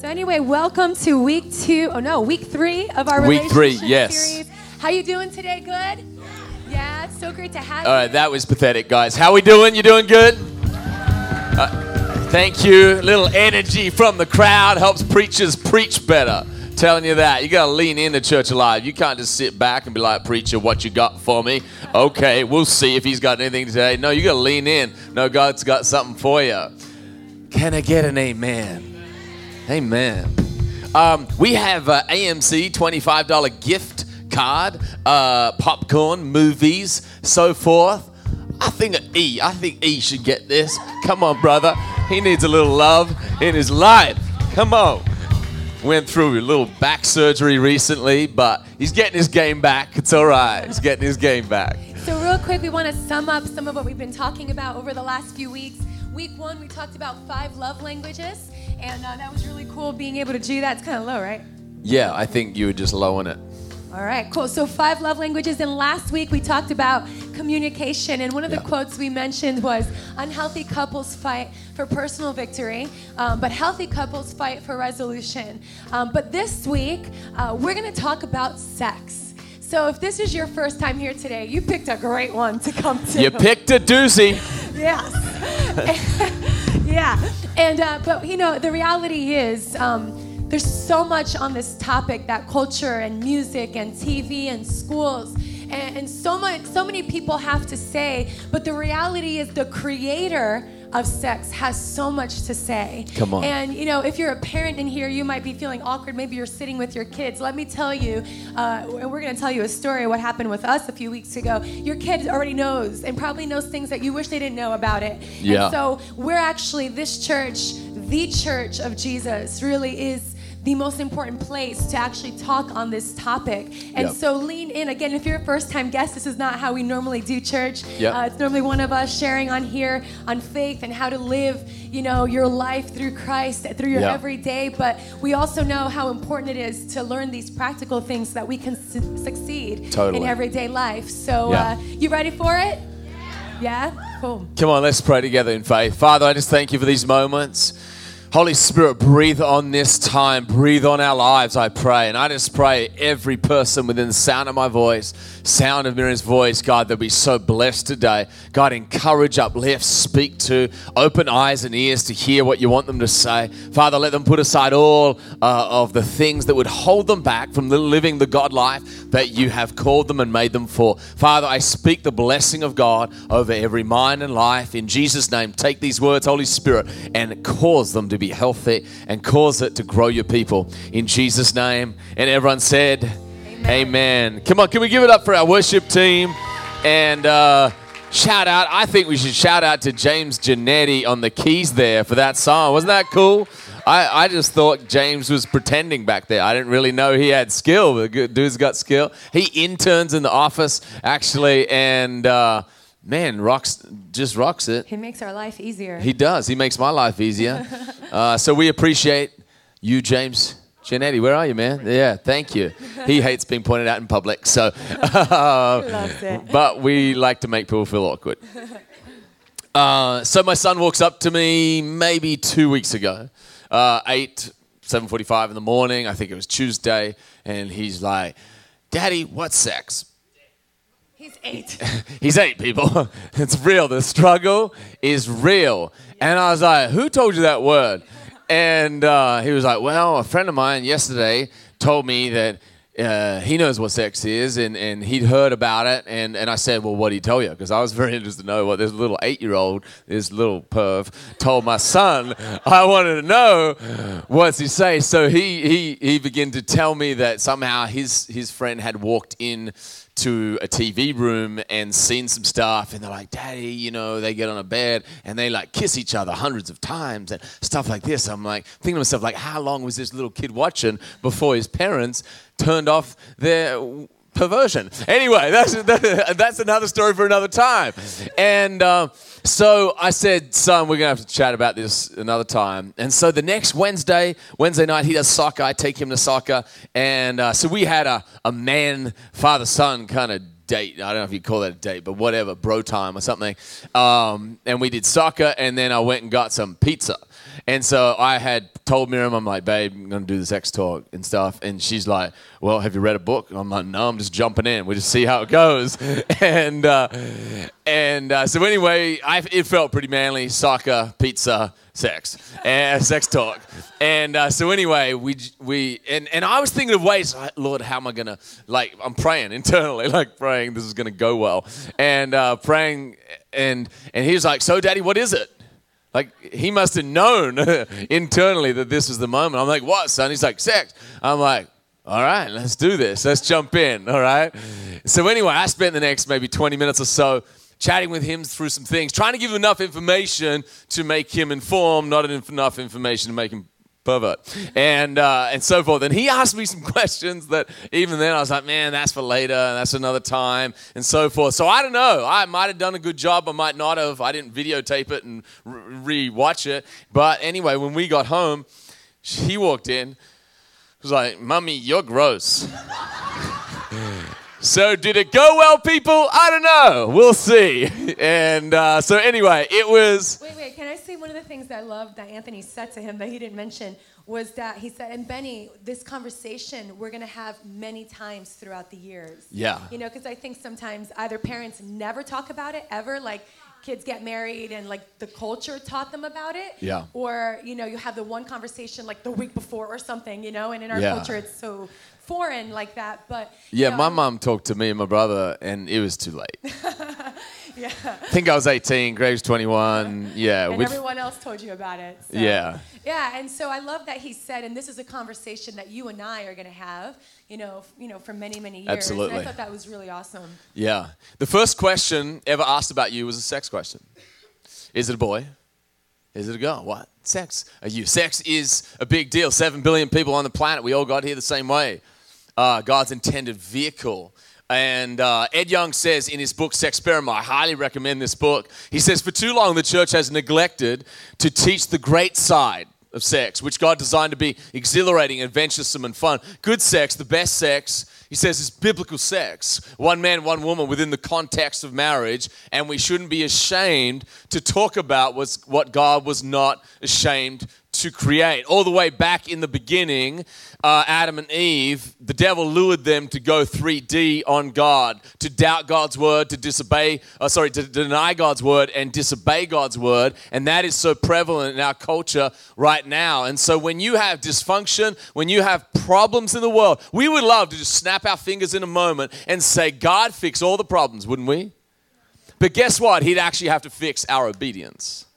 So anyway, welcome to week two. Oh no, week three of our Week three, yes. series. How you doing today? Good. Yeah, it's so great to have All you. right, that was pathetic, guys. How we doing? You doing good? Uh, thank you. A little energy from the crowd helps preachers preach better. Telling you that. You got to lean into Church Alive. You can't just sit back and be like, Preacher, what you got for me? Okay, we'll see if he's got anything today. No, you got to lean in. No, God's got something for you. Can I get an amen? Amen. Um, we have uh, AMC $25 gift card, uh, popcorn, movies, so forth. I think E, I think E should get this. Come on, brother. He needs a little love in his life. Come on. Went through a little back surgery recently, but he's getting his game back. It's all right. He's getting his game back. So real quick, we want to sum up some of what we've been talking about over the last few weeks. Week one, we talked about five love languages, and uh, that was really cool being able to do that. It's kind of low, right? Yeah, I think you were just low on it. All right, cool. So five love languages, and last week we talked about communication, and one of the Yeah. quotes we mentioned was, "Unhealthy couples fight for personal victory, um, but healthy couples fight for resolution." Um, but this week uh, we're going to talk about sex. So if this is your first time here today, you picked a great one to come to. You picked a doozy. Yes. yeah. And uh, but you know the reality is. Um, there's so much on this topic that culture and music and TV and schools and, and so much so many people have to say but the reality is the creator of sex has so much to say. Come on. and you know if you're a parent in here you might be feeling awkward. Maybe you're sitting with your kids. Let me tell you uh, and we're going to tell you a story of what happened with us a few weeks ago. Your kid already knows and probably knows things that you wish they didn't know about it. Yeah. and so we're actually this church the church of jesus really is the most important place to actually talk on this topic. And Yep. so lean in. Again, if you're a first time guest, this is not how we normally do church. Yep. Uh, it's normally one of us sharing on here on faith and how to live, you know, your life through Christ, through your everyday. But we also know how important it is to learn these practical things so that we can su- succeed Totally. in everyday life. So, uh, you ready for it? Yeah? Cool. Come on, let's pray together in faith. Father, I just thank you for these moments. Holy Spirit, breathe on this time, breathe on our lives, I pray. And I just pray every person within the sound of my voice, sound of Miriam's voice, God, they'll be so blessed today. God, encourage, uplift, speak to, open eyes and ears to hear what you want them to say. Father, let them put aside all uh, of the things that would hold them back from living the God life that you have called them and made them for. Father, I speak the blessing of God over every mind and life. In Jesus' name, take these words, Holy Spirit, and cause them to be healthy and cause it to grow your people. In Jesus' name. And everyone said, Amen. Come on, can we give it up for our worship team? And uh, shout out, I think we should shout out to James Janetti on the keys there for that song. Wasn't that cool? I, I just thought James was pretending back there. I didn't really know he had skill. The dude's got skill. He interns in the office, actually, and uh, man, rocks, just rocks it. He makes our life easier. He does. He makes my life easier. Uh, so we appreciate you, James Janetti. Where are you, man? Yeah, thank you. He hates being pointed out in public, so. Loves but we like to make people feel awkward. Uh, so my son walks up to me maybe two weeks ago, uh, eight, seven forty-five in the morning. I think it was Tuesday, and he's like, "Daddy, what's sex?" He's eight. He's eight people. it's real. The struggle is real. And I was like, who told you that word? And uh, he was like, well, a friend of mine yesterday told me that uh, he knows what sex is and, and he'd heard about it. And, and I said, well, what did he tell you? Because I was very interested to know what this little eight year old, this little perv, told my son. I wanted to know what's he say. So he, he, he began to tell me that somehow his, his friend had walked in to a TV room and seen some stuff, and they're like, Daddy, you know, they get on a bed and they like kiss each other hundreds of times and stuff like this. I'm like, thinking to myself, like, how long was this little kid watching before his parents turned off their perversion? Anyway, that's, that's another story for another time. And uh, so I said, son, we're going to have to chat about this another time. And so the next Wednesday, Wednesday night, he does soccer. I take him to soccer. And uh, so we had a, a man, father, son kind of date. I don't know if you call that a date, but whatever, bro time or something. Um, and we did soccer, and then I went and got some pizza. And so I had told Miriam, I'm like, babe, I'm going to do this X talk and stuff. And she's like, well, have you read a book? I'm like, no, I'm just jumping in. We just see how it goes. and uh, and uh, so anyway, I, it felt pretty manly soccer, pizza, sex, and sex talk. And uh, so anyway, we we and, and I was thinking of ways, Lord, how am I gonna like? I'm praying internally, like praying this is gonna go well, and uh, praying, and and he was like, so, Daddy, what is it? Like he must have known internally that this was the moment. I'm like, what, son? He's like, sex. I'm like, all right, let's do this. Let's jump in. All right. So anyway, I spent the next maybe 20 minutes or so chatting with him through some things, trying to give him enough information to make him informed, not enough information to make him pervert, and uh, and so forth. And he asked me some questions that even then I was like, man, that's for later, that's another time, and so forth. So I don't know. I might have done a good job. I might not have. I didn't videotape it and re-watch it. But anyway, when we got home, he walked in. Was like, "Mummy, you're gross." So, did it go well, people? I don't know. We'll see. And uh, so, anyway, it was. Wait, wait. Can I say one of the things that I love that Anthony said to him that he didn't mention was that he said, and Benny, this conversation we're going to have many times throughout the years. Yeah. You know, because I think sometimes either parents never talk about it ever, like kids get married and like the culture taught them about it. Yeah. Or, you know, you have the one conversation like the week before or something, you know, and in our yeah. culture it's so foreign like that. But yeah, know, my mom talked to me and my brother, and it was too late. yeah. I think I was 18, Greg was 21. Yeah. And everyone else told you about it. So. Yeah. Yeah, and so I love that he said, and this is a conversation that you and I are going to have, you know, f- you know, for many, many years. Absolutely. And I thought that was really awesome. Yeah. The first question ever asked about you was a sex question. Is it a boy? Is it a girl? What? Sex. Are you? Sex is a big deal. Seven billion people on the planet. We all got here the same way. Uh, God's intended vehicle. And uh, Ed Young says in his book, Sexperiment, I highly recommend this book. He says, For too long, the church has neglected to teach the great side of sex, which God designed to be exhilarating, adventuresome, and fun. Good sex, the best sex, he says, is biblical sex. One man, one woman within the context of marriage. And we shouldn't be ashamed to talk about what God was not ashamed to create. All the way back in the beginning, uh, Adam and Eve, the devil lured them to go 3D on God, to doubt God's word, to disobey, uh, sorry, to deny God's word and disobey God's word. And that is so prevalent in our culture right now. And so when you have dysfunction, when you have problems in the world, we would love to just snap our fingers in a moment and say, God, fix all the problems, wouldn't we? But guess what? He'd actually have to fix our obedience.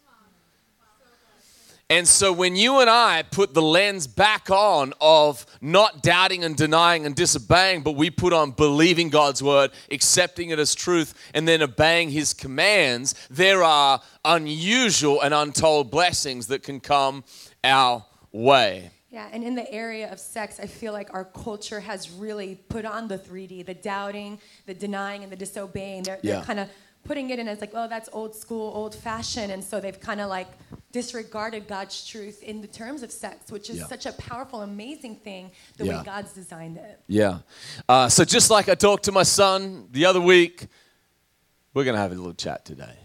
And so when you and I put the lens back on of not doubting and denying and disobeying, but we put on believing God's word, accepting it as truth, and then obeying his commands, there are unusual and untold blessings that can come our way. Yeah, and in the area of sex, I feel like our culture has really put on the 3D, the doubting, the denying, and the disobeying. They're, yeah. they're kind of putting it in as like, oh, that's old school, old fashioned. And so they've kind of like disregarded God's truth in the terms of sex, which is yeah. such a powerful, amazing thing the Yeah. way God's designed it. Yeah. Uh, so just like I talked to my son the other week, we're going to have a little chat today.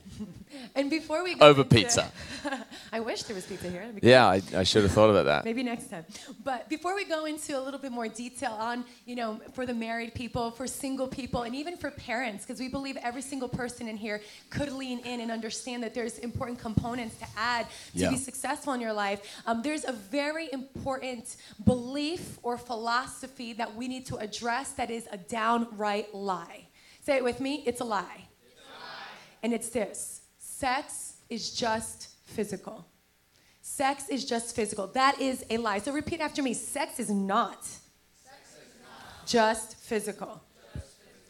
And before we go Over into- pizza. I wish there was pizza here. Yeah, I, I should have thought about that. Maybe next time. But before we go into a little bit more detail on, you know, for the married people, for single people, and even for parents, because we believe every single person in here could lean in and understand that there's important components to add to Yeah. be successful in your life. Um, there's a very important belief or philosophy that we need to address that is a downright lie. Say it with me. It's a lie. And it's this sex is just physical. Sex is just physical. That is a lie. So repeat after me sex is not, just physical.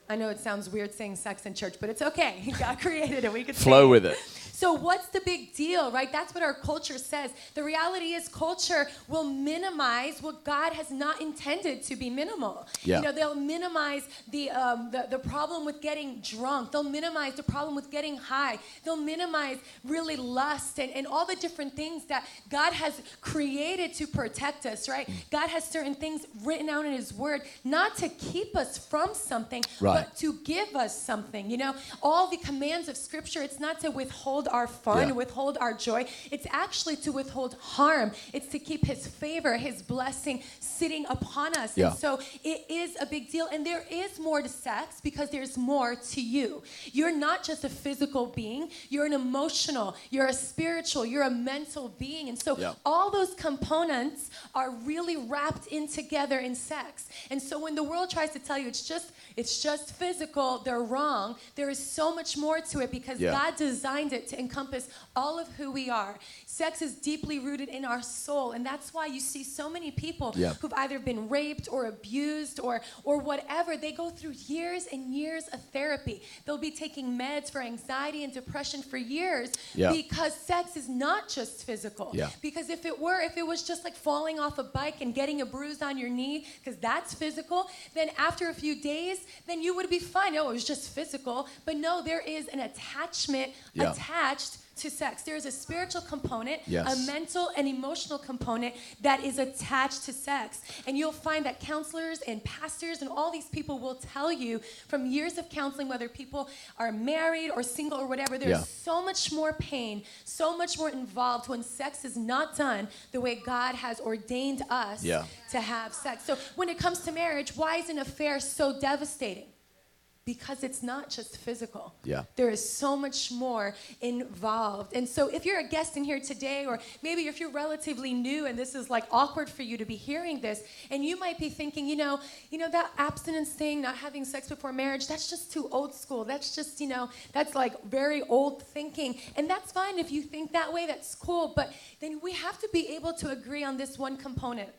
I know it sounds weird saying sex in church, but it's okay. God created it. We could Flow it. with it. So what's the big deal, right? That's what our culture says. The reality is culture will minimize what God has not intended to be minimal. Yeah. You know, they'll minimize the, um, the, the problem with getting drunk. They'll minimize the problem with getting high. They'll minimize really lust and, and all the different things that God has created to protect us, right? God has certain things written out in his word, not to keep us from something, Right. but to give us something. You know, all the commands of scripture, it's not to withhold withhold our fun, Yeah. withhold our joy. It's actually to withhold harm. It's to keep His favor, His blessing sitting upon us. Yeah. And so it is a big deal. And there is more to sex because there's more to you. You're not just a physical being, you're an emotional, you're a spiritual, you're a mental being. And so Yeah. all those components are really wrapped in together in sex. And so when the world tries to tell you it's just it's just physical, they're wrong. There is so much more to it because Yeah. God designed it to encompass all of who we are. Sex is deeply rooted in our soul, and that's why you see so many people Yeah. who've either been raped or abused or or whatever. They go through years and years of therapy. They'll be taking meds for anxiety and depression for years Yeah. because sex is not just physical. Yeah. Because if it were, if it was just like falling off a bike and getting a bruise on your knee, because that's physical, then after a few days, then you would be fine. Oh, it was just physical. But no, there is an attachment Yeah. attached to sex. There is a spiritual component, Yes. a mental and emotional component that is attached to sex. And you'll find that counselors and pastors and all these people will tell you from years of counseling, whether people are married or single or whatever, there's Yeah. so much more pain, so much more involved when sex is not done the way God has ordained us Yeah. to have sex. So when it comes to marriage, why is an affair so devastating? Because it's not just physical. Yeah. There is so much more involved. And so if you're a guest in here today, or maybe if you're relatively new and this is like awkward for you to be hearing this, and you might be thinking, you know, you know, that abstinence thing, not having sex before marriage, that's just too old school. That's just, you know, that's like very old thinking. And that's fine if you think that way, that's cool. But then we have to be able to agree on this one component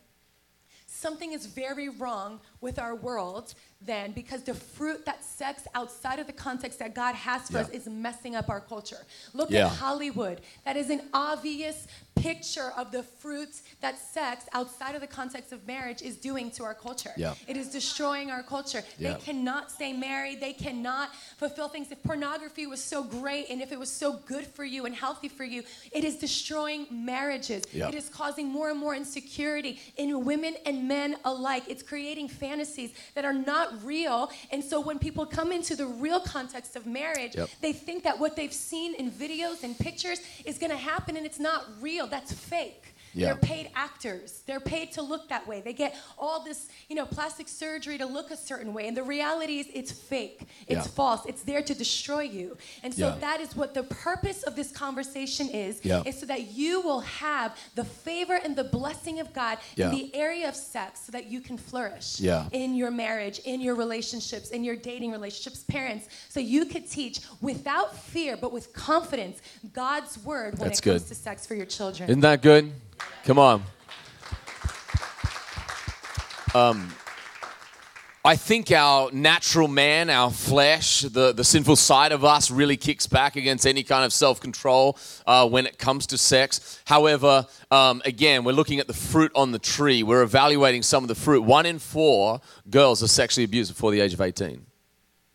something is very wrong with our world then because the fruit that sex outside of the context that God has for Yeah. us is messing up our culture. Look Yeah. at Hollywood. That is an obvious picture of the fruits that sex outside of the context of marriage is doing to our culture. Yeah. It is destroying our culture. Yeah. They cannot stay married. They cannot fulfill things. If pornography was so great and if it was so good for you and healthy for you, it is destroying marriages. Yeah. It is causing more and more insecurity in women and men alike. It's creating fantasies that are not real. And so when people come into the real context of marriage, Yep. they think that what they've seen in videos and pictures is going to happen and it's not real. That's fake. Yeah. They're paid actors. They're paid to look that way. They get all this, you know, plastic surgery to look a certain way. And the reality is it's fake. It's Yeah. false. It's there to destroy you. And so Yeah. that is what the purpose of this conversation is, Yeah. is so that you will have the favor and the blessing of God in the area of sex so that you can flourish in your marriage, in your relationships, in your dating relationships, parents, so you could teach without fear but with confidence God's word when That's it comes good. to sex for your children. Isn't that good? Come on. Um, I think our natural man, our flesh, the, the sinful side of us really kicks back against any kind of self control uh, when it comes to sex. However, um, again, we're looking at the fruit on the tree. We're evaluating some of the fruit. One in four girls are sexually abused before the age of 18.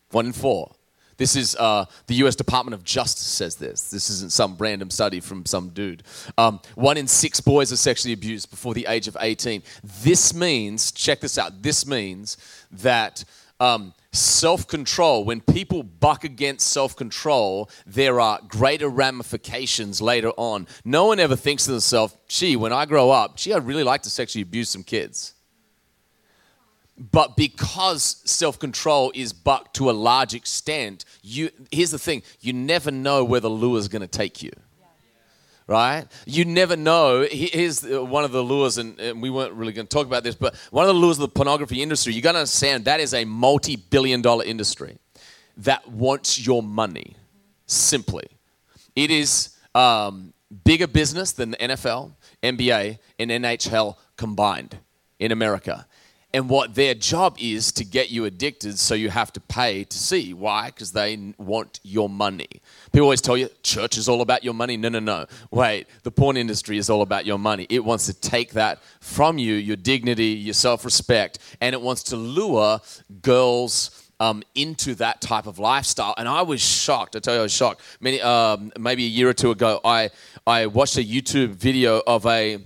One in four. This is uh, the U.S. Department of Justice says this. This isn't some random study from some dude. Um, one in six boys are sexually abused before the age of 18. This means, check this out, this means that um, self control, when people buck against self control, there are greater ramifications later on. No one ever thinks to themselves, gee, when I grow up, gee, I'd really like to sexually abuse some kids. But because self control is bucked to a large extent, you here's the thing you never know where the lure is going to take you. Right? You never know. He- Here's one of the lures, and, and we weren't really going to talk about this, but one of the lures of the pornography industry, you got to understand that is a multi billion dollar industry that wants your money, simply. It is um, bigger business than the NFL, NBA, and NHL combined in America. And what their job is to get you addicted, so you have to pay to see. Why? Because they want your money. People always tell you, church is all about your money. No, no, no. Wait, the porn industry is all about your money. It wants to take that from you, your dignity, your self respect, and it wants to lure girls um, into that type of lifestyle. And I was shocked. I tell you, I was shocked. Many, um, maybe a year or two ago, I, I watched a YouTube video of a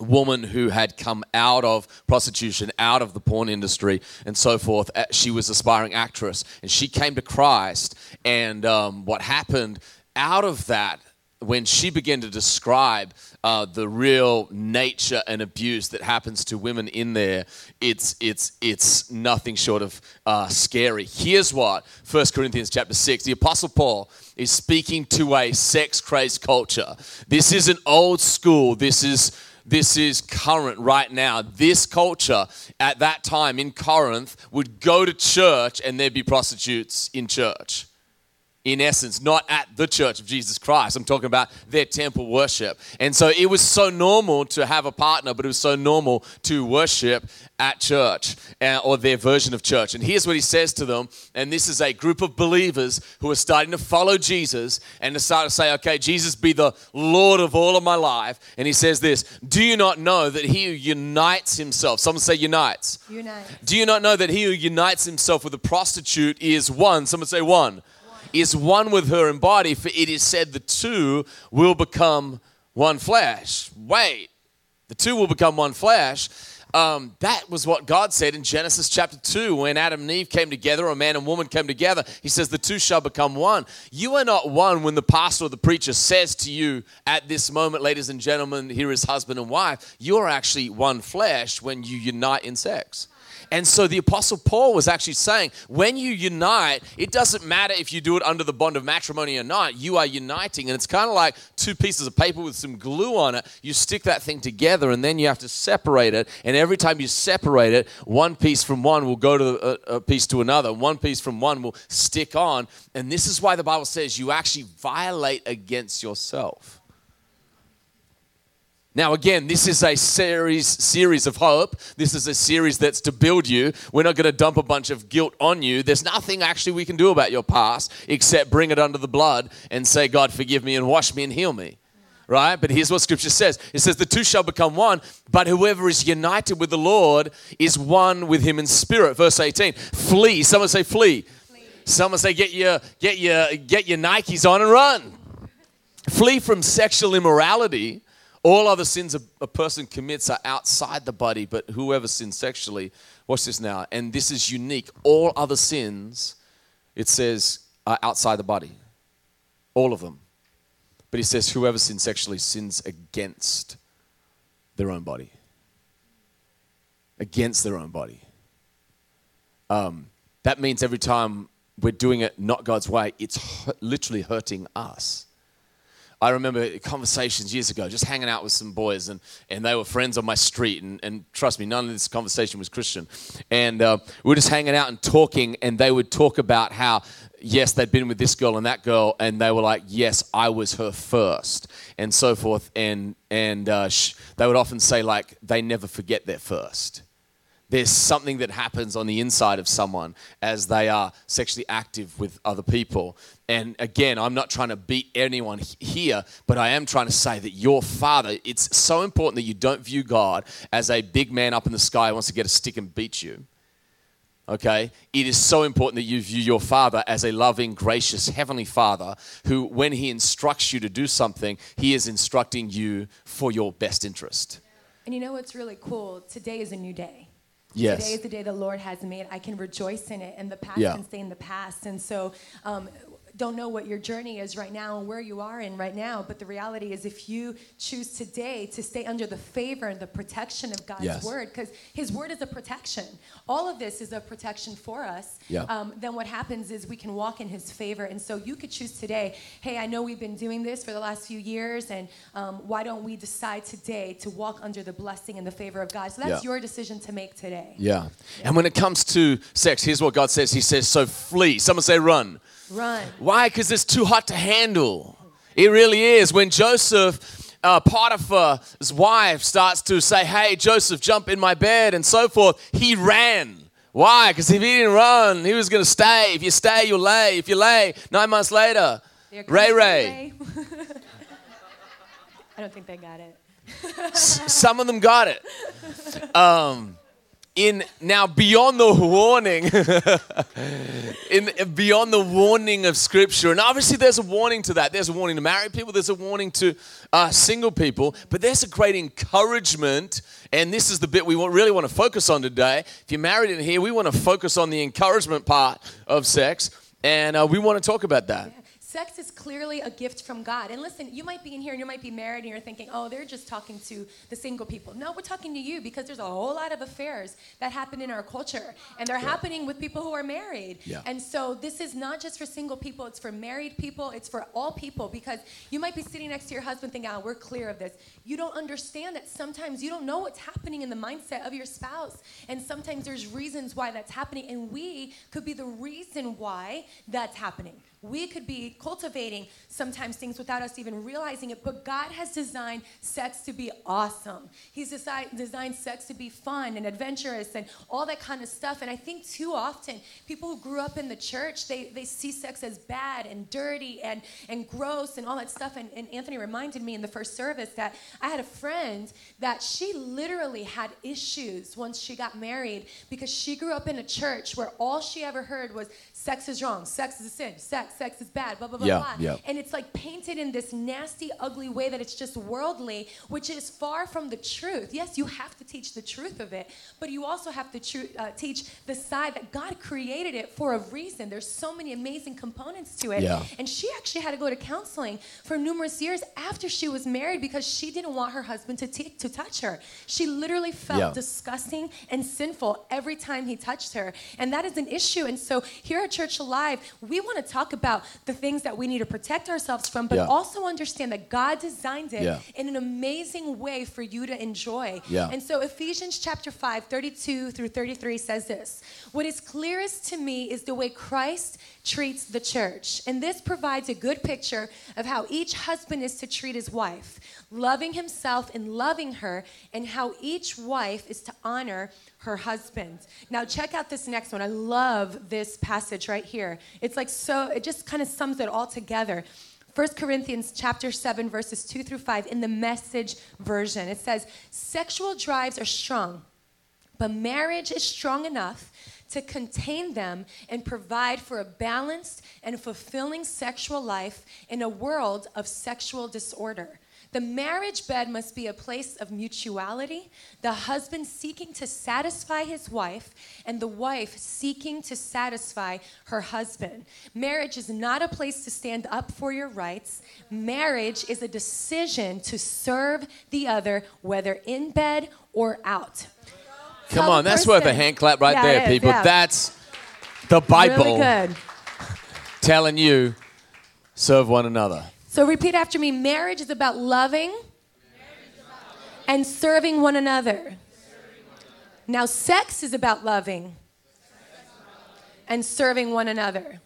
woman who had come out of prostitution, out of the porn industry, and so forth. Uh, She was aspiring actress, and she came to Christ. And um, what happened? out of that, when she began to describe uh, the real nature and abuse that happens to women in there, it's it's it's nothing short of uh, scary. Here's what 1 Corinthians chapter six. The apostle Paul is speaking to a sex-crazed culture. This isn't old school. This is this is current right now. This culture at that time in Corinth would go to church and there'd be prostitutes in church in essence, not at the church of Jesus Christ. I'm talking about their temple worship. And so it was so normal to have a partner, but it was so normal to worship at church uh, or their version of church. And here's what he says to them. And this is a group of believers who are starting to follow Jesus and to start to say, okay, Jesus be the Lord of all of my life. And he says this Do you not know that he who unites himself, someone say unites. Unite. Do you not know that he who unites himself with a prostitute is one? Someone say one is one with her in body, for it is said the two will become one flesh. Wait, the two will become one flesh. Um, that was what God said in Genesis chapter 2 when Adam and Eve came together, or man and woman came together. He says, The two shall become one. You are not one when the pastor or the preacher says to you at this moment, ladies and gentlemen, here is husband and wife. You are actually one flesh when you unite in sex. And so the Apostle Paul was actually saying, when you unite, it doesn't matter if you do it under the bond of matrimony or not, you are uniting. And it's kind of like two pieces of paper with some glue on it. You stick that thing together and then you have to separate it. And every time you separate it, one piece from one will go to a, a piece to another, one piece from one will stick on. And this is why the Bible says you actually violate against yourself. Now, again, this is a series series of hope. This is a series that's to build you. We're not going to dump a bunch of guilt on you. There's nothing actually we can do about your past except bring it under the blood and say, God, forgive me and wash me and heal me. Right? But here's what scripture says it says, The two shall become one, but whoever is united with the Lord is one with him in spirit. Verse 18 Flee. Someone say, Flee. flee. Someone say, Get your, get, your, get your Nikes on and run. Flee from sexual immorality. All other sins a, a, person commits are outside the body, but whoever sins sexually, watch this now, and this is unique. All other sins, it says, are outside the body. All of them. But he says, whoever sins sexually sins against their own body. Against their own body. Um, that means every time we're doing it not God's way, it's literally hurting us. I remember conversations years ago, just hanging out with some boys, and, and they were friends on my street. And, and trust me, none of this conversation was Christian. And uh, we were just hanging out and talking, and they would talk about how, yes, they'd been with this girl and that girl, and they were like, yes, I was her first, and so forth. And, and uh, sh- they would often say, like, they never forget their first there's something that happens on the inside of someone as they are sexually active with other people. And again, I'm not trying to beat anyone here, but I am trying to say that your father, it's so important that you don't view God as a big man up in the sky who wants to get a stick and beat you. Okay? It is so important that you view your father as a loving, gracious, heavenly father who, when he instructs you to do something, he is instructing you for your best interest. And you know what's really cool? Today is a new day. Yes. Today is the day the Lord has made. I can rejoice in it, and the past yeah. can stay in the past. And so, um, don't know what your journey is right now and where you are in right now, but the reality is if you choose today to stay under the favor and the protection of God's yes. word, because his word is a protection. All of this is a protection for us. Yeah. Um, then what happens is we can walk in his favor. And so you could choose today, hey, I know we've been doing this for the last few years, and um, why don't we decide today to walk under the blessing and the favor of God? So that's yeah. your decision to make today. Yeah. yeah. And when it comes to sex, here's what God says He says, so flee. Someone say run. Run. Why? Because it's too hot to handle. It really is. When Joseph, uh, Potiphar's wife, starts to say, Hey, Joseph, jump in my bed, and so forth, he ran. Why? Because if he didn't run, he was going to stay. If you stay, you'll lay. If you lay, nine months later, Ray Ray. I don't think they got it. Some of them got it. Um, in now beyond the warning in beyond the warning of scripture and obviously there's a warning to that. There's a warning to married people there's a warning to uh, single people but there's a great encouragement and this is the bit we really want to focus on today. If you're married in here we want to focus on the encouragement part of sex and uh, we want to talk about that sex is clearly a gift from God. And listen, you might be in here and you might be married and you're thinking, oh, they're just talking to the single people. No, we're talking to you because there's a whole lot of affairs that happen in our culture, and they're yeah. happening with people who are married. Yeah. And so this is not just for single people, it's for married people, it's for all people because you might be sitting next to your husband thinking, oh, we're clear of this. You don't understand that sometimes you don't know what's happening in the mindset of your spouse, and sometimes there's reasons why that's happening, and we could be the reason why that's happening. We could be cultivating sometimes things without us even realizing it, but God has designed sex to be awesome. He's designed sex to be fun and adventurous and all that kind of stuff. And I think too often people who grew up in the church, they, they see sex as bad and dirty and, and gross and all that stuff. And, and Anthony reminded me in the first service that I had a friend that she literally had issues once she got married because she grew up in a church where all she ever heard was sex is wrong, sex is a sin, sex, sex is bad, blah, blah, blah, yeah, blah. Yeah. And it's like painted in this nasty, ugly way that it's just worldly, which is far from the truth. Yes, you have to teach the truth of it, but you also have to tr- uh, teach the side that God created it for a reason. There's so many amazing components to it. Yeah. And she actually had to go to counseling for numerous years after she was married because she didn't want her husband to, t- to touch her. She literally felt yeah. disgusting and sinful every time he touched her. And that is an issue. And so here at Church Alive, we want to talk about the things that we need to protect ourselves from, but yeah. also understand that God designed it yeah. in an amazing way for you to enjoy. Yeah. And so Ephesians chapter 5, 32 through 33 says this What is clearest to me is the way Christ treats the church. And this provides a good picture of how each husband is to treat his wife, loving himself and loving her, and how each wife is to honor her husband. Now, check out this next one. I love this passage right here. It's like so, it just kind of sums it all together. 1 Corinthians chapter 7 verses 2 through 5 in the message version. It says, "Sexual drives are strong, but marriage is strong enough to contain them and provide for a balanced and fulfilling sexual life in a world of sexual disorder." The marriage bed must be a place of mutuality, the husband seeking to satisfy his wife, and the wife seeking to satisfy her husband. Marriage is not a place to stand up for your rights. Marriage is a decision to serve the other, whether in bed or out. Come on, that's worth a hand clap right yeah, there, is, people. yeah. That's the Bible really telling you serve one another. So repeat after me marriage is about loving and serving one another. Now, sex is about loving and serving one another.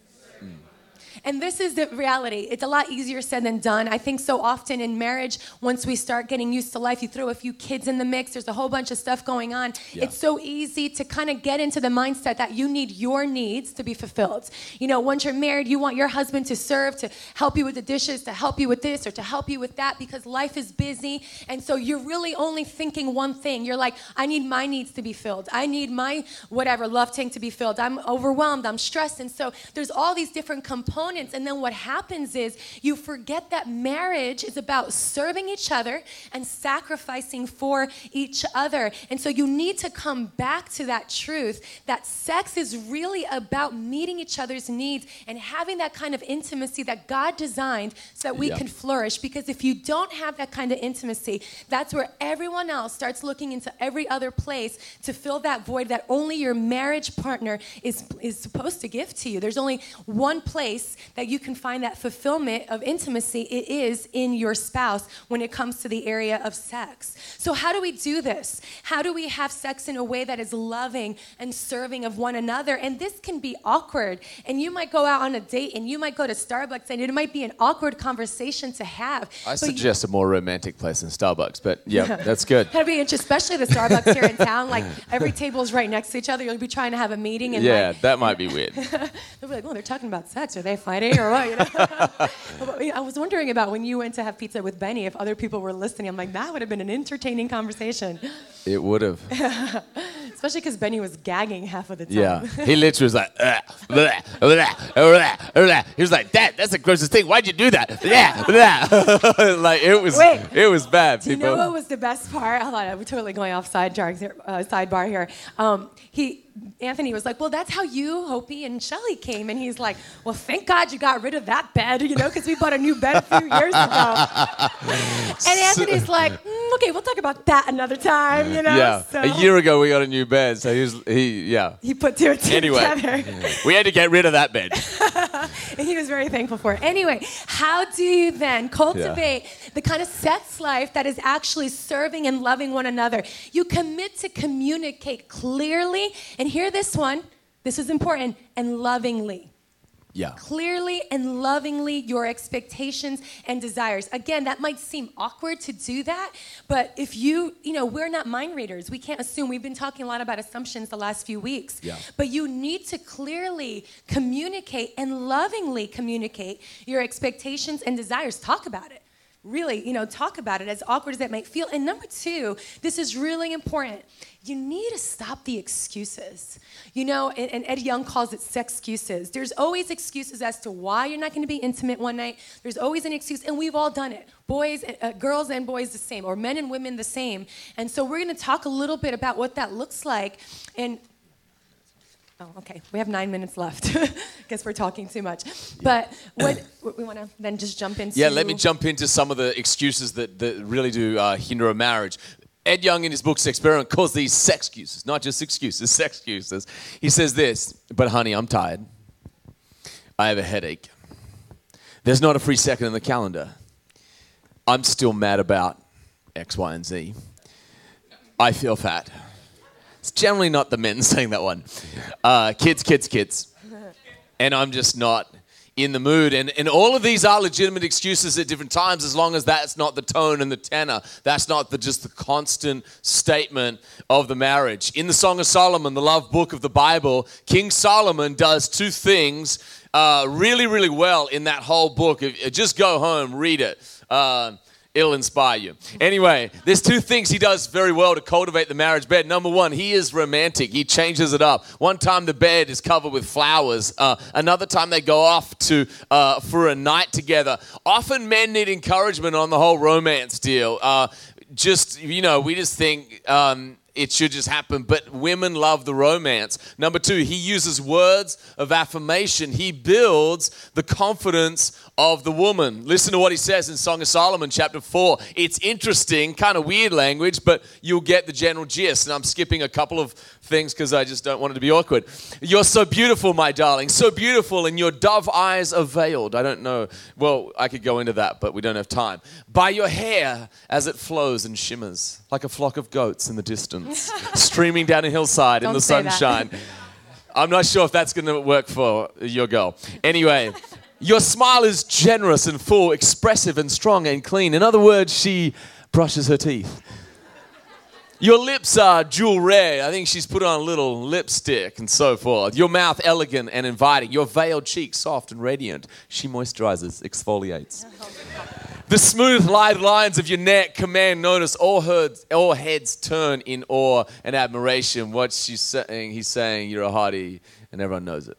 And this is the reality. It's a lot easier said than done. I think so often in marriage, once we start getting used to life, you throw a few kids in the mix, there's a whole bunch of stuff going on. Yeah. It's so easy to kind of get into the mindset that you need your needs to be fulfilled. You know, once you're married, you want your husband to serve, to help you with the dishes, to help you with this, or to help you with that because life is busy. And so you're really only thinking one thing. You're like, I need my needs to be filled. I need my whatever love tank to be filled. I'm overwhelmed. I'm stressed. And so there's all these different components components. And then what happens is you forget that marriage is about serving each other and sacrificing for each other. And so you need to come back to that truth that sex is really about meeting each other's needs and having that kind of intimacy that God designed so that we yeah. can flourish. Because if you don't have that kind of intimacy, that's where everyone else starts looking into every other place to fill that void that only your marriage partner is, is supposed to give to you. There's only one place that you can find that fulfillment of intimacy, it is in your spouse when it comes to the area of sex. So, how do we do this? How do we have sex in a way that is loving and serving of one another? And this can be awkward. And you might go out on a date and you might go to Starbucks and it might be an awkward conversation to have. I But suggest a more romantic place than Starbucks, but yeah, that's good. That'd be interesting, especially the Starbucks here in town. Like every table's right next to each other. You'll be trying to have a meeting, and Yeah, like, that might be weird. they'll be like, "Oh, they're talking about sex. Are they fighting or what?" You know? I was wondering about when you went to have pizza with Benny. If other people were listening, I'm like, that would have been an entertaining conversation. It would have. Especially because Benny was gagging half of the time. Yeah, he literally was like, "Ugh, blah, blah, blah, blah." he was like, "Dad, that's the grossest thing. Why'd you do that?" Blah." like it was, Wait. it was bad. Do you know what was the best part? Hold on, we're totally going off side jar, uh, sidebar here. Um, he, Anthony was like, "Well, that's how you, Hopi, and Shelly came," and he's like, "Well, thank God you got rid of that bed, you know, because we bought a new bed a few years ago." and Anthony's like, mm, "Okay, we'll talk about that another time," you know. yeah, So a year ago we got a new bed, so he was, he, yeah. he put two and two Anyway, together. we had to get rid of that bed. And he was very thankful for it. Anyway, how do you then cultivate the kind of sex life that is actually serving and loving one another? You commit to communicate clearly, and hear this one, this is important, and lovingly. Yeah. Clearly and lovingly your expectations and desires. Again, that might seem awkward to do that, but if you, you know, we're not mind readers. We can't assume. We've been talking a lot about assumptions the last few weeks. Yeah. But you need to clearly communicate and lovingly communicate your expectations and desires. Talk about it. Really, you know, talk about it as awkward as it might feel. And number two, this is really important. You need to stop the excuses. You know, and, and Ed Young calls it sex excuses. There's always excuses as to why you're not going to be intimate one night. There's always an excuse, and we've all done it. Boys, uh, girls, and boys the same, or men and women the same. And so we're going to talk a little bit about what that looks like. And Oh, okay. We have nine minutes left. Guess we're talking too much. But what what we want to then just jump into. Yeah, let me jump into some of the excuses that, that really do uh, hinder a marriage. Ed Young, in his book Sexperiment, calls these sex excuses, not just excuses, sex excuses. He says this, but honey, I'm tired. I have a headache. There's not a free second in the calendar. I'm still mad about X, Y, and Z. I feel fat. It's generally not the men saying that one. Uh, kids, kids, kids. And I'm just not in the mood. And, and all of these are legitimate excuses at different times as long as that's not the tone and the tenor. That's not the, just the constant statement of the marriage. In the Song of Solomon, the love book of the Bible, King Solomon does two things uh, really, really well in that whole book. If, just go home, read it. Uh, It'll inspire you. Anyway, there's two things he does very well to cultivate the marriage bed. Number one, he is romantic. He changes it up. One time the bed is covered with flowers. Uh, another time they go off to uh, for a night together. Often men need encouragement on the whole romance deal. Uh, just you know, we just think. Um, it should just happen. But women love the romance. Number two, he uses words of affirmation. He builds the confidence of the woman. Listen to what he says in Song of Solomon, chapter 4. It's interesting, kind of weird language, but you'll get the general gist. And I'm skipping a couple of things because I just don't want it to be awkward. You're so beautiful, my darling, so beautiful, and your dove eyes are veiled. I don't know. Well, I could go into that, but we don't have time. By your hair as it flows and shimmers like a flock of goats in the distance, streaming down a hillside in Don't the sunshine. I'm not sure if that's going to work for your girl. Anyway, your smile is generous and full, expressive and strong and clean. In other words, she brushes her teeth. Your lips are jewel red. I think she's put on a little lipstick and so forth. Your mouth elegant and inviting. Your veiled cheeks soft and radiant. She moisturizes, exfoliates. The smooth, lithe lines of your neck command notice. All heads, all heads turn in awe and admiration. What she's saying, he's saying, you're a hottie, and everyone knows it.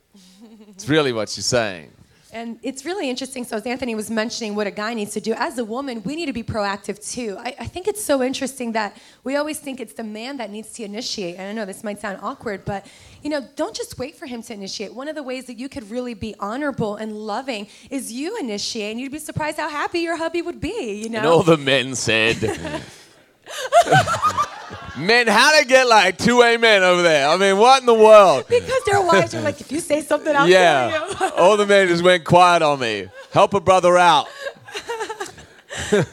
It's really what she's saying. And it's really interesting. So, as Anthony was mentioning, what a guy needs to do, as a woman, we need to be proactive too. I, I think it's so interesting that we always think it's the man that needs to initiate. And I know this might sound awkward, but you know, don't just wait for him to initiate. One of the ways that you could really be honorable and loving is you initiate, and you'd be surprised how happy your hubby would be. You know, And all the men said, Men, how to get like two amen over there? I mean, what in the world? because their wives are like, if you say something, I'll yeah. kill you. All the men just went quiet on me. Help a brother out. We're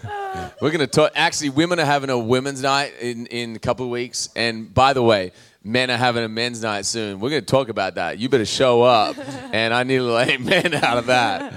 going to talk. Actually, women are having a women's night in, in a couple of weeks. And by the way, men are having a men's night soon. We're going to talk about that. You better show up. and I need a little amen out of that.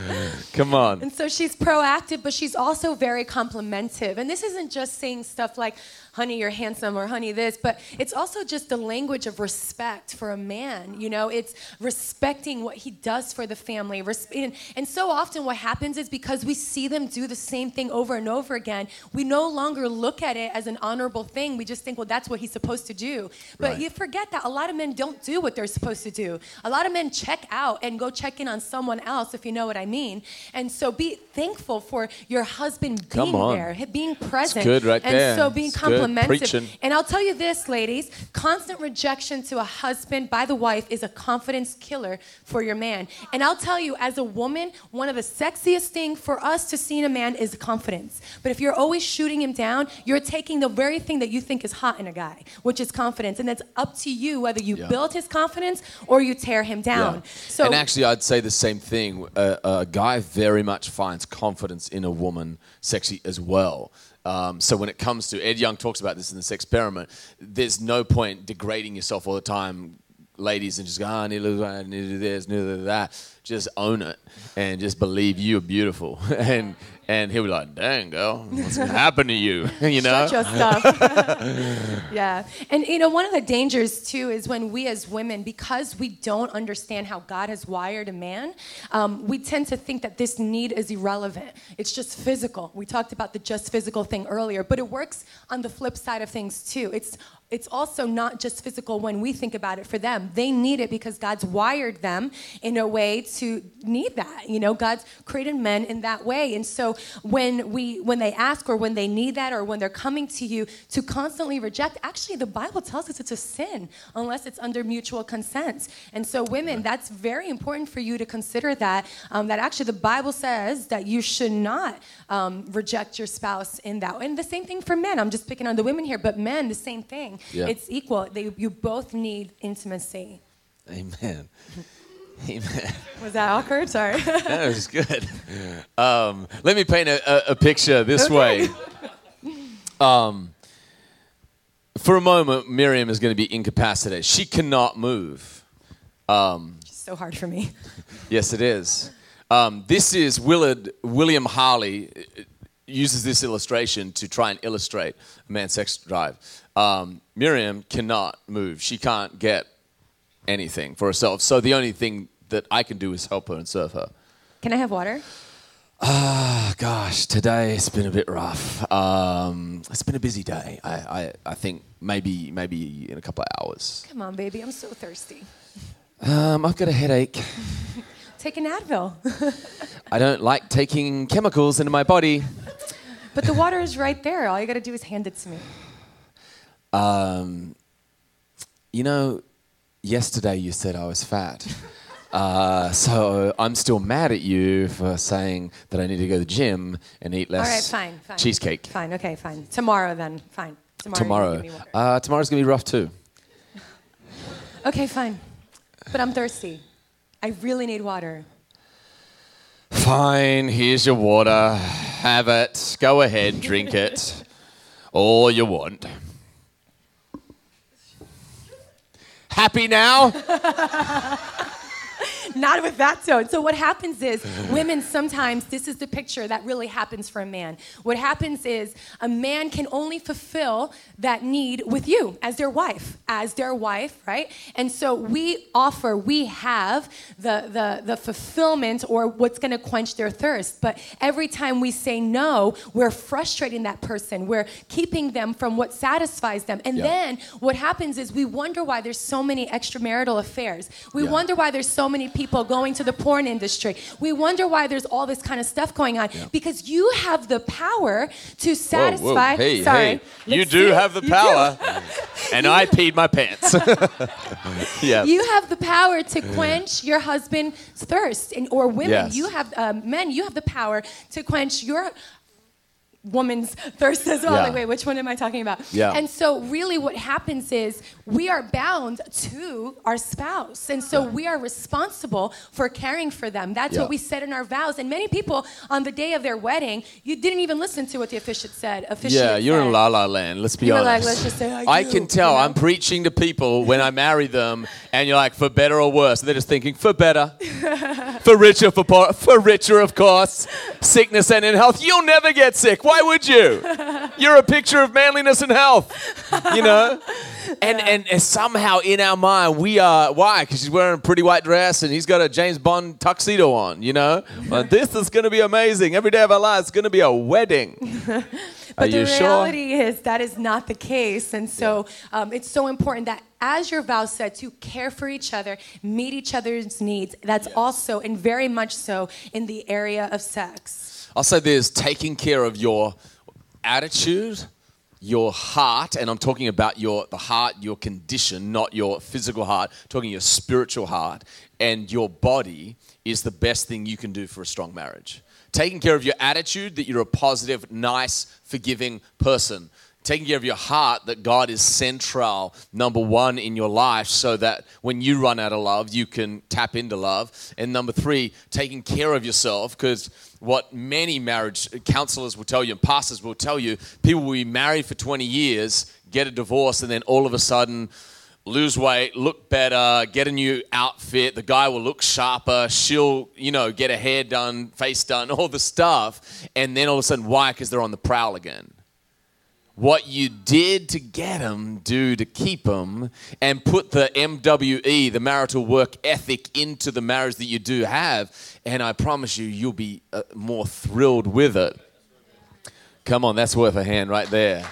Come on. And so she's proactive, but she's also very complimentive. And this isn't just saying stuff like, honey, you're handsome, or honey, this, but it's also just the language of respect for a man. You know, it's respecting what he does for the family. And, and so often what happens is because we see them do the same thing over and over again, we no longer look at it as an honorable thing. We just think, well, that's what he's supposed to do. But Right. forget that a lot of men don't do what they're supposed to do. A lot of men check out and go check in on someone else, if you know what I mean. And so be thankful for your husband being there, being present. good right and there. so being It's Preaching. And I'll tell you this, ladies constant rejection to a husband by the wife is a confidence killer for your man. And I'll tell you, as a woman, one of the sexiest things for us to see in a man is confidence. But if you're always shooting him down, you're taking the very thing that you think is hot in a guy, which is confidence. And it's up to you whether you Yeah. build his confidence or you tear him down. So and actually, I'd say the same thing. A, a guy very much finds confidence in a woman sexy as well. Um, so when it comes to Ed Young talks about this in the Sexperiment, there's no point degrading yourself all the time, ladies, and just go, oh, I need to do I need to do this, need to do that. Just own it and just believe you're beautiful. and and he'll be like, dang, girl, what's gonna happen to you? you know? Shut your stuff. yeah. And you know, one of the dangers too is when we as women, because we don't understand how God has wired a man, um, we tend to think that this need is irrelevant. It's just physical. We talked about the just physical thing earlier, but it works on the flip side of things too. It's it's also not just physical when we think about it for them. They need it because God's wired them in a way to need that. You know, God's created men in that way. And so when we when they ask or when they need that or when they're coming to you to constantly reject, actually the Bible tells us it's a sin unless it's under mutual consent. And so women, that's very important for you to consider that um, that actually the Bible says that you should not um, reject your spouse in that. And the same thing for men. I'm just picking on the women here, but men, the same thing. Yeah. It's equal. They, you both need intimacy. Amen. Amen. Was that awkward? Sorry. That was good. Um, let me paint a, a, a picture this way. Um, for a moment, Miriam is going to be incapacitated. She cannot move. so hard for me. Yes, it is. Um, this is Willard William Harley uses this illustration to try and illustrate a man's sex drive. Um, Miriam cannot move. She can't get anything for herself. So the only thing that I can do is help her and serve her. Can I have water? Oh, gosh, today it's been a bit rough. Um, it's been a busy day. I, I, I think maybe maybe in a couple of hours. Come on, baby. I'm so thirsty. Um, I've got a headache. Take an Advil. I don't like taking chemicals into my body. but the water is right there. All you got to do is hand it to me. Um, you know, yesterday you said I was fat. Uh, so I'm still mad at you for saying that I need to go to the gym and eat less All right, fine, fine. cheesecake. Fine, okay, fine. Tomorrow then. Fine. Tomorrow. Tomorrow. give me water. Uh, tomorrow's gonna be rough too. Okay, fine. But I'm thirsty. I really need water. Fine, here's your water. Have it. Go ahead, drink it. All you want. Happy now? Not with that tone. So what happens is women sometimes this is the picture that really happens for a man. What happens is a man can only fulfill that need with you as their wife, as their wife, right? And so we offer, we have the the the fulfillment or what's going to quench their thirst. But every time we say no, we're frustrating that person. We're keeping them from what satisfies them. And Yeah. then what happens is we wonder why there's so many extramarital affairs. We Yeah. wonder why there's so many people going to the porn industry. We wonder why there's all this kind of stuff going on because you have the power to satisfy. whoa. Hey, Sorry. hey. You do see. have the power. and I peed my pants. yeah. You have the power to quench your husband's thirst, and or women, Yes. you have uh, men, you have the power to quench your woman's thirst as well. Yeah. Like, wait, which one am I talking about? Yeah. And so, really, what happens is we are bound to our spouse, and so we are responsible for caring for them. That's Yeah. what we said in our vows. And many people, on the day of their wedding, you didn't even listen to what the officiant said. Officiant Yeah, you're in la la land. Let's be You honest. like, let's just say, I do, can tell. you know? I'm preaching to people when I marry them, and you're like, for better or worse. And they're just thinking, for better, for richer, for poor, for richer, of course. Sickness and in health. You'll never get sick. Why would you? You're a picture of manliness and health. You know. And, and and somehow in our mind we are why because she's wearing a pretty white dress and he's got a James Bond tuxedo on you know Well, this is going to be amazing every day of our lives is going to be a wedding But you the sure? reality is that is not the case. And so um, it's so important that, as your vow said, to care for each other, meet each other's needs. That's also, and very much so, in the area of sex. I'll say this taking care of your attitude, your heart, and I'm talking about your the heart, your condition, not your physical heart, talking your spiritual heart, and your body is the best thing you can do for a strong marriage. Taking care of your attitude, that you're a positive, nice, forgiving person. Taking care of your heart, that God is central, number one in your life, so that when you run out of love, you can tap into love. And number three, taking care of yourself, because what many marriage counselors will tell you and pastors will tell you, people will be married for 20 years, get a divorce, and then all of a sudden, lose weight, look better, get a new outfit. The guy will look sharper. She'll, you know, get a hair done, face done, all the stuff. And then all of a sudden, why? Because they're on the prowl again. What you did to get them, do to keep them, and put the MWE, the marital work ethic, into the marriage that you do have. And I promise you, you'll be uh, more thrilled with it. Come on, that's worth a hand right there.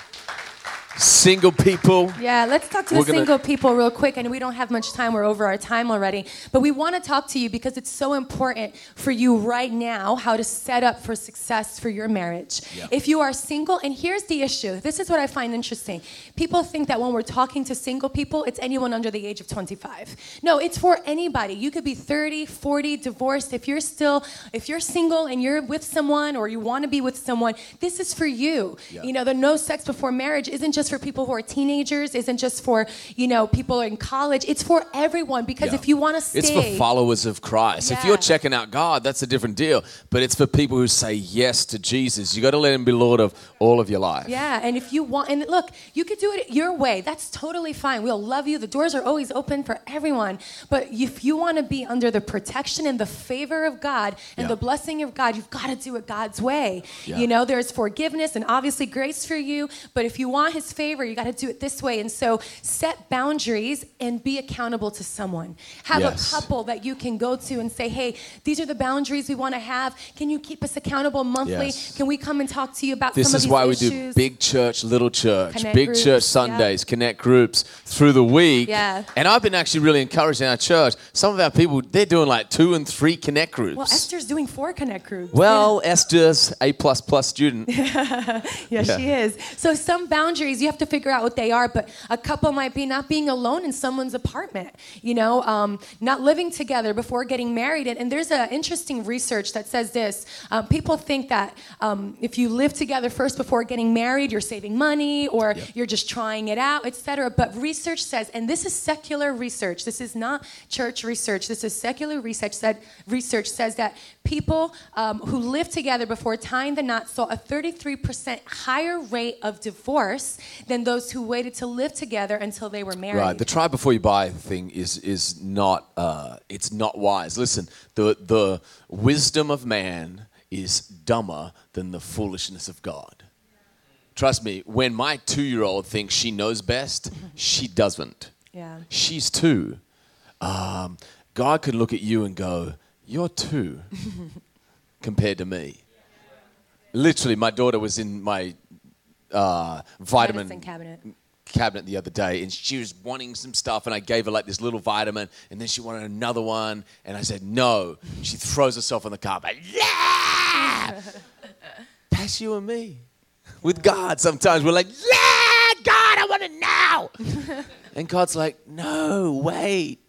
Single people, Yeah, let's talk to We're the gonna- single people real quick. And we don't have much time, we're over our time already. But we want to talk to you because it's so important for you right now how to set up for success for your marriage. If you are single, and here's the issue this is what I find interesting. People think that when we're talking to single people, it's anyone under the age of 25. No, it's for anybody. You could be 30, 40, divorced. If you're still, if you're single and you're with someone or you want to be with someone, this is for you. You know, the no sex before marriage isn't just for people who are teenagers, isn't just for, you know, people in college. It's for everyone because Yeah. if you want to stay. It's for followers of Christ. If you're checking out God, that's a different deal. But it's for people who say yes to Jesus. You got to let Him be Lord of all of your life. Yeah, and if you want, and look, you could do it your way. That's totally fine. We'll love you. The doors are always open for everyone. But if you want to be under the protection and the favor of God and Yeah. the blessing of God, you've got to do it God's way. Yeah. You know, there's forgiveness and obviously grace for you. But if you want His favor, you got to do it this way. And so set boundaries and be accountable to someone. Have Yes. a couple that you can go to and say, hey, these are the boundaries we want to have. Can you keep us accountable monthly? Yes. Can we come and talk to you about This some of is why we do big church, little church, Connect big groups, church yeah. Sundays, connect groups through the week. Yeah. And I've been actually really encouraged in our church. Some of our people, they're doing like two and three connect groups. Well, Esther's doing four connect groups. Well, Esther's A plus plus student. yeah, yeah. she is. So some boundaries you have to figure out what they are. But a couple might be not being alone in someone's apartment. You know, um, not living together before getting married. And, and there's an interesting research that says this: um, people think that um, if you live together first before getting married, you're saving money or you're just trying it out, etc. But research says, and this is secular research. This is not church research. This is secular research. That research says that people um, who live together before tying the knot saw a 33% higher rate of divorce than those who waited to live together until they were married. Right. The try before you buy thing is is not uh, it's not wise. Listen, the the wisdom of man is dumber than the foolishness of God. Trust me, when my two year old thinks she knows best, she doesn't. Yeah. She's two. Um, God could look at you and go, You're two compared to me. Literally, my daughter was in my uh, vitamin Medicine cabinet. cabinet the other day and she was wanting some stuff and I gave her like this little vitamin and then she wanted another one and I said no. She throws herself on the carpet. Yeah! That's you and me. With God sometimes we're like, yeah, God, I want it now. and God's like, no, wait.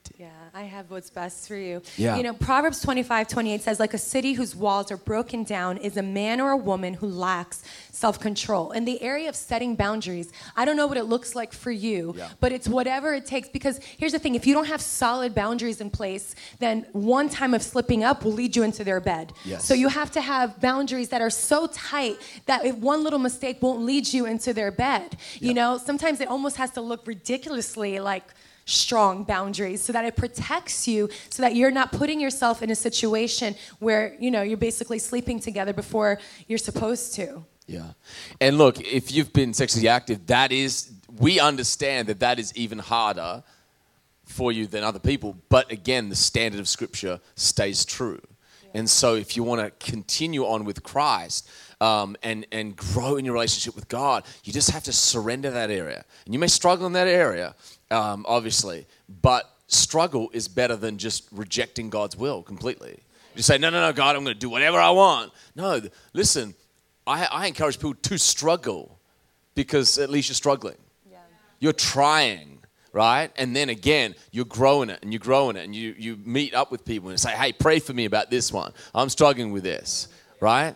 Yeah, I have what's best for you. Yeah. You know, Proverbs 25, 28 says, like a city whose walls are broken down is a man or a woman who lacks self control. In the area of setting boundaries, I don't know what it looks like for you, Yeah. but it's whatever it takes. Because here's the thing if you don't have solid boundaries in place, then one time of slipping up will lead you into their bed. Yes. So you have to have boundaries that are so tight that if one little mistake won't lead you into their bed. You know, sometimes it almost has to look ridiculously like strong boundaries so that it protects you so that you're not putting yourself in a situation where you know you're basically sleeping together before you're supposed to Yeah. And look, if you've been sexually active, that is, we understand that that is even harder for you than other people. But again, the standard of Scripture stays true. And so, if you want to continue on with Christ um, and, and grow in your relationship with God, you just have to surrender that area. And you may struggle in that area, um, obviously, but struggle is better than just rejecting God's will completely. You say, no, no, no, God, I'm going to do whatever I want. No, listen, I, I encourage people to struggle because at least you're struggling. Yeah. You're trying, right? And then again, you're growing it and you're growing it and you, you meet up with people and say, hey, pray for me about this one. I'm struggling with this, right?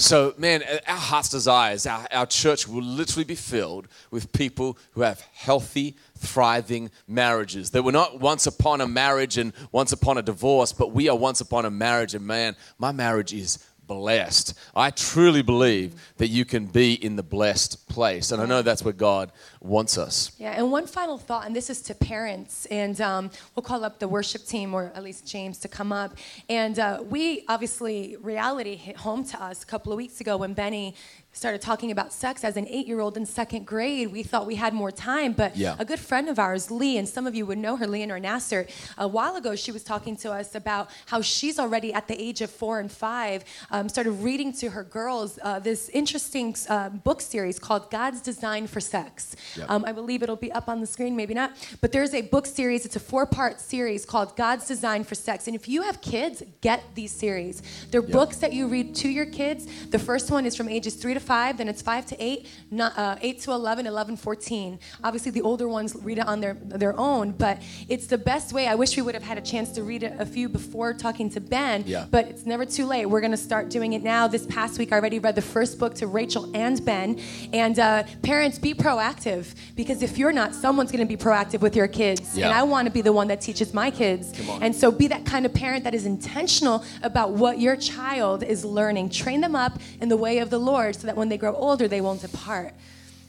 So, man, our heart's desires, our, our church will literally be filled with people who have healthy, thriving marriages. That we're not once upon a marriage and once upon a divorce, but we are once upon a marriage. And man, my marriage is blessed. I truly believe that you can be in the blessed place. And I know that's where God wants us. Yeah, and one final thought, and this is to parents, and um, we'll call up the worship team, or at least James, to come up. And uh, we obviously, reality hit home to us a couple of weeks ago when Benny started talking about sex as an eight year old in second grade. We thought we had more time, but yeah. a good friend of ours, Lee, and some of you would know her, Leonor Nasser, a while ago she was talking to us about how she's already at the age of four and five, um, started reading to her girls uh, this interesting uh, book series called God's Design for Sex. Yep. Um, I believe it'll be up on the screen, maybe not, but there's a book series, it's a four part series called God's Design for Sex. And if you have kids, get these series. They're yep. books that you read to your kids. The first one is from ages three to to 5, then it's 5 to 8, not, uh, 8 to 11, 11, 14. Obviously, the older ones read it on their, their own, but it's the best way. I wish we would have had a chance to read a few before talking to Ben, yeah. but it's never too late. We're going to start doing it now. This past week, I already read the first book to Rachel and Ben. And uh, parents, be proactive because if you're not, someone's going to be proactive with your kids. Yeah. And I want to be the one that teaches my kids. And so be that kind of parent that is intentional about what your child is learning. Train them up in the way of the Lord so that when they grow older, they won't depart.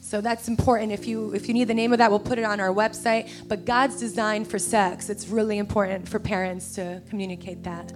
So that's important. If you if you need the name of that, we'll put it on our website. But God's design for sex, it's really important for parents to communicate that.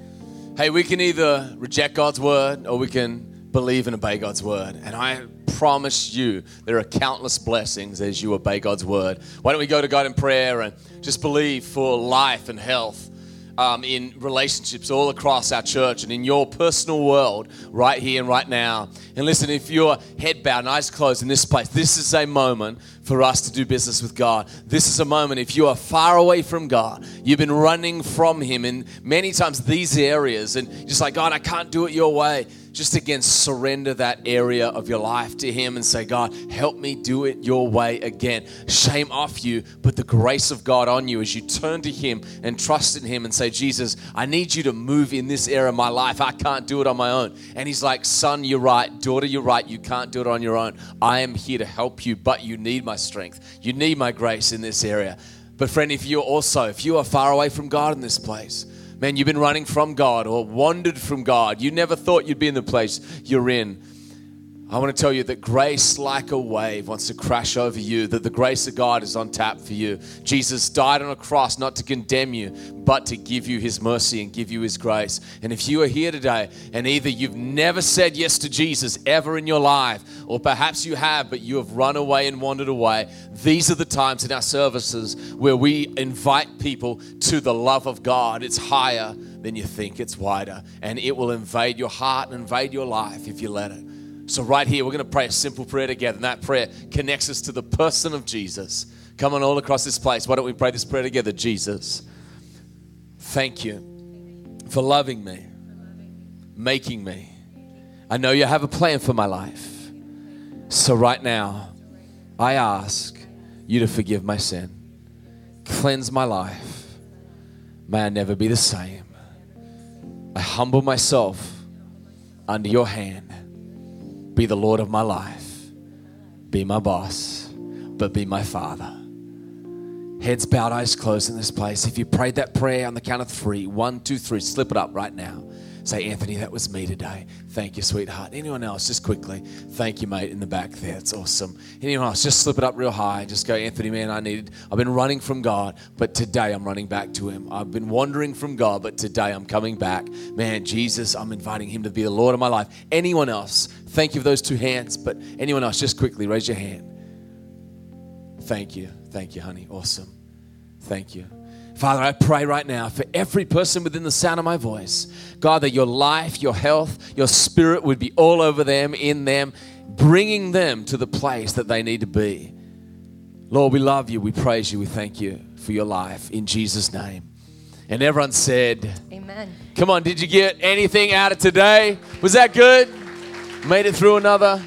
Hey, we can either reject God's word or we can believe and obey God's word. And I promise you there are countless blessings as you obey God's word. Why don't we go to God in prayer and just believe for life and health? Um, in relationships all across our church and in your personal world right here and right now. And listen, if you're head bowed and eyes closed in this place, this is a moment for us to do business with God. This is a moment if you are far away from God, you've been running from Him in many times these areas, and just like, God, I can't do it your way just again surrender that area of your life to Him and say, God, help me do it your way again. Shame off you, put the grace of God on you as you turn to Him and trust in Him and say, Jesus, I need you to move in this area of my life. I can't do it on my own. And He's like, Son, you're right. Daughter, you're right. You can't do it on your own. I am here to help you, but you need my strength. You need my grace in this area. But, friend, if you're also, if you are far away from God in this place, man, you've been running from God or wandered from God. You never thought you'd be in the place you're in. I want to tell you that grace, like a wave, wants to crash over you, that the grace of God is on tap for you. Jesus died on a cross not to condemn you, but to give you his mercy and give you his grace. And if you are here today and either you've never said yes to Jesus ever in your life, or perhaps you have, but you have run away and wandered away, these are the times in our services where we invite people to the love of God. It's higher than you think, it's wider, and it will invade your heart and invade your life if you let it. So, right here, we're going to pray a simple prayer together, and that prayer connects us to the person of Jesus. Come on, all across this place. Why don't we pray this prayer together? Jesus, thank you for loving me, making me. I know you have a plan for my life. So, right now, I ask you to forgive my sin, cleanse my life. May I never be the same. I humble myself under your hand be the Lord of my life. Be my boss, but be my father. Heads bowed, eyes closed in this place. If you prayed that prayer on the count of three, one, two, three, slip it up right now. Say, Anthony, that was me today. Thank you, sweetheart. Anyone else, just quickly. Thank you, mate, in the back there. It's awesome. Anyone else, just slip it up real high. Just go, Anthony, man, I needed, I've been running from God, but today I'm running back to Him. I've been wandering from God, but today I'm coming back. Man, Jesus, I'm inviting Him to be the Lord of my life. Anyone else, thank you for those two hands, but anyone else, just quickly raise your hand. Thank you. Thank you, honey. Awesome. Thank you. Father, I pray right now for every person within the sound of my voice, God, that your life, your health, your spirit would be all over them, in them, bringing them to the place that they need to be. Lord, we love you, we praise you, we thank you for your life in Jesus' name. And everyone said, Amen. Come on, did you get anything out of today? Was that good? Made it through another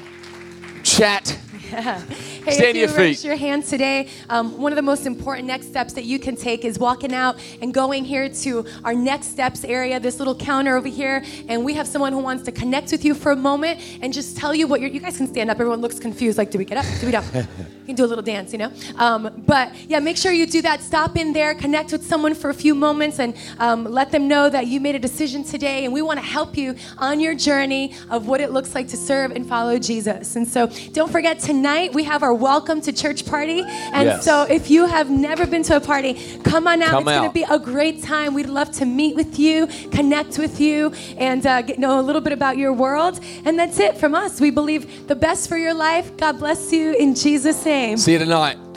chat. Yeah. Hey, Stand if you raise your hand today, um, one of the most important next steps that you can take is walking out and going here to our next steps area, this little counter over here, and we have someone who wants to connect with you for a moment and just tell you what you're. You guys can stand up. Everyone looks confused. Like, do we get up? Do we don't? you can do a little dance, you know. Um, but yeah, make sure you do that. Stop in there, connect with someone for a few moments, and um, let them know that you made a decision today, and we want to help you on your journey of what it looks like to serve and follow Jesus. And so, don't forget tonight we have our welcome to church party. And Yes. so, if you have never been to a party, come on out. Come it's going to be a great time. We'd love to meet with you, connect with you, and uh, get know a little bit about your world. And that's it from us. We believe the best for your life. God bless you in Jesus' name. See you tonight.